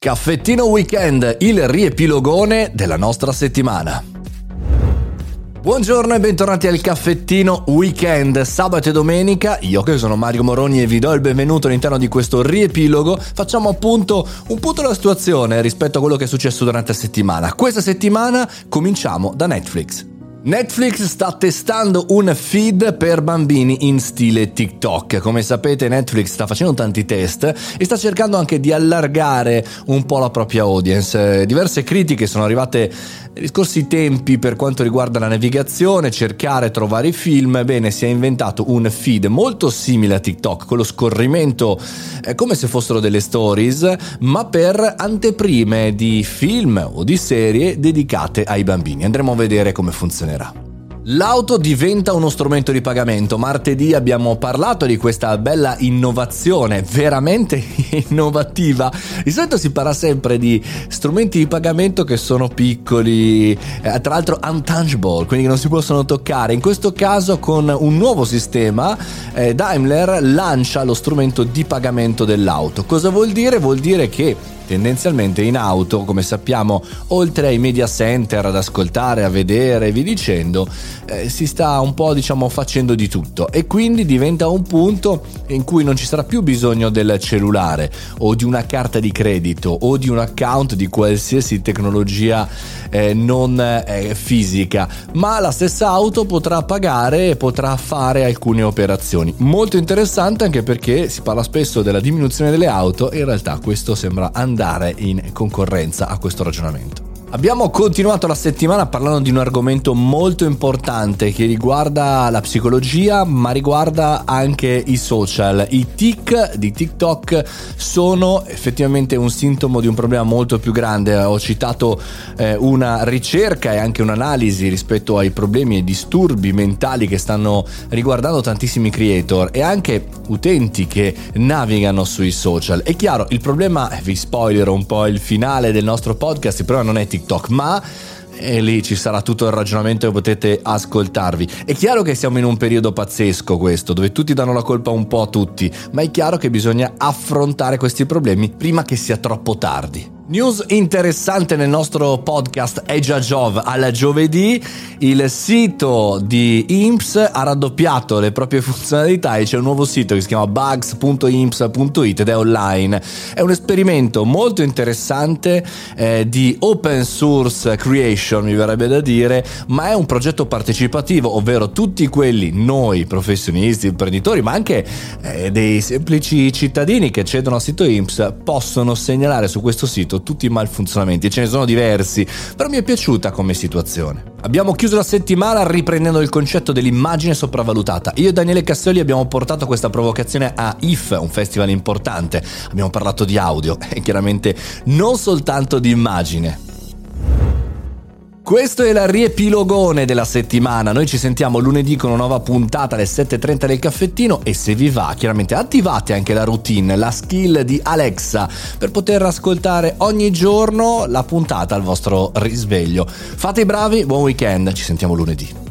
Caffettino Weekend, il riepilogone della nostra settimana. Buongiorno e bentornati al caffettino weekend, sabato e domenica, io che sono Mario Moroni e vi do il benvenuto all'interno di questo riepilogo, facciamo appunto un punto della situazione rispetto a quello che è successo durante la settimana. Questa settimana cominciamo da Netflix. Netflix sta testando un feed per bambini in stile TikTok. Come sapete Netflix sta facendo tanti test e sta cercando anche di allargare un po' la propria audience. Diverse critiche sono arrivate negli scorsi tempi per quanto riguarda la navigazione, cercare, trovare i film. Bene, si è inventato un feed molto simile a TikTok, con lo scorrimento eh, come se fossero delle stories, ma per anteprime di film o di serie dedicate ai bambini. Andremo a vedere come funziona funzionerà. L'auto diventa uno strumento di pagamento. Martedì abbiamo parlato di questa bella innovazione, veramente innovativa. Di solito si parla sempre di strumenti di pagamento che sono piccoli, eh, tra l'altro untangible, quindi non si possono toccare. In questo caso con un nuovo sistema eh, Daimler lancia lo strumento di pagamento dell'auto. Cosa vuol dire? Vuol dire che tendenzialmente in auto, come sappiamo, oltre ai media center ad ascoltare, a vedere e vi dicendo, eh, si sta un po' diciamo facendo di tutto e quindi diventa un punto in cui non ci sarà più bisogno del cellulare o di una carta di credito o di un account di qualsiasi tecnologia eh, non eh, fisica, ma la stessa auto potrà pagare e potrà fare alcune operazioni. Molto interessante anche perché si parla spesso della diminuzione delle auto e in realtà questo sembra andare andare in concorrenza a questo ragionamento. Abbiamo continuato la settimana parlando di un argomento molto importante che riguarda la psicologia, ma riguarda anche i social. I tic di TikTok sono effettivamente un sintomo di un problema molto più grande. Ho citato eh, una ricerca e anche un'analisi rispetto ai problemi e disturbi mentali che stanno riguardando tantissimi creator e anche utenti che navigano sui social. È chiaro, il problema, vi spoilerò un po' il finale del nostro podcast, problema non è TikTok TikTok, ma e lì ci sarà tutto il ragionamento e potete ascoltarvi. È chiaro che siamo in un periodo pazzesco questo, dove tutti danno la colpa un po' a tutti, ma è chiaro che bisogna affrontare questi problemi prima che sia troppo tardi. News interessante nel nostro podcast è già Jov al giovedì. Il sito di IMPS ha raddoppiato le proprie funzionalità e c'è un nuovo sito che si chiama bugs.imps.it ed è online. È un esperimento molto interessante eh, di open source creation, mi verrebbe da dire, ma è un progetto partecipativo, ovvero tutti quelli, noi professionisti, imprenditori, ma anche eh, dei semplici cittadini che accedono al sito IMPS possono segnalare su questo sito tutti i malfunzionamenti, ce ne sono diversi, però mi è piaciuta come situazione. Abbiamo chiuso la settimana riprendendo il concetto dell'immagine sopravvalutata. Io e Daniele Castelli abbiamo portato questa provocazione a IF, un festival importante. Abbiamo parlato di audio e chiaramente non soltanto di immagine. Questo è il riepilogone della settimana. Noi ci sentiamo lunedì con una nuova puntata alle 7.30 del caffettino e se vi va, chiaramente attivate anche la routine, la skill di Alexa per poter ascoltare ogni giorno la puntata al vostro risveglio. Fate i bravi, buon weekend, ci sentiamo lunedì.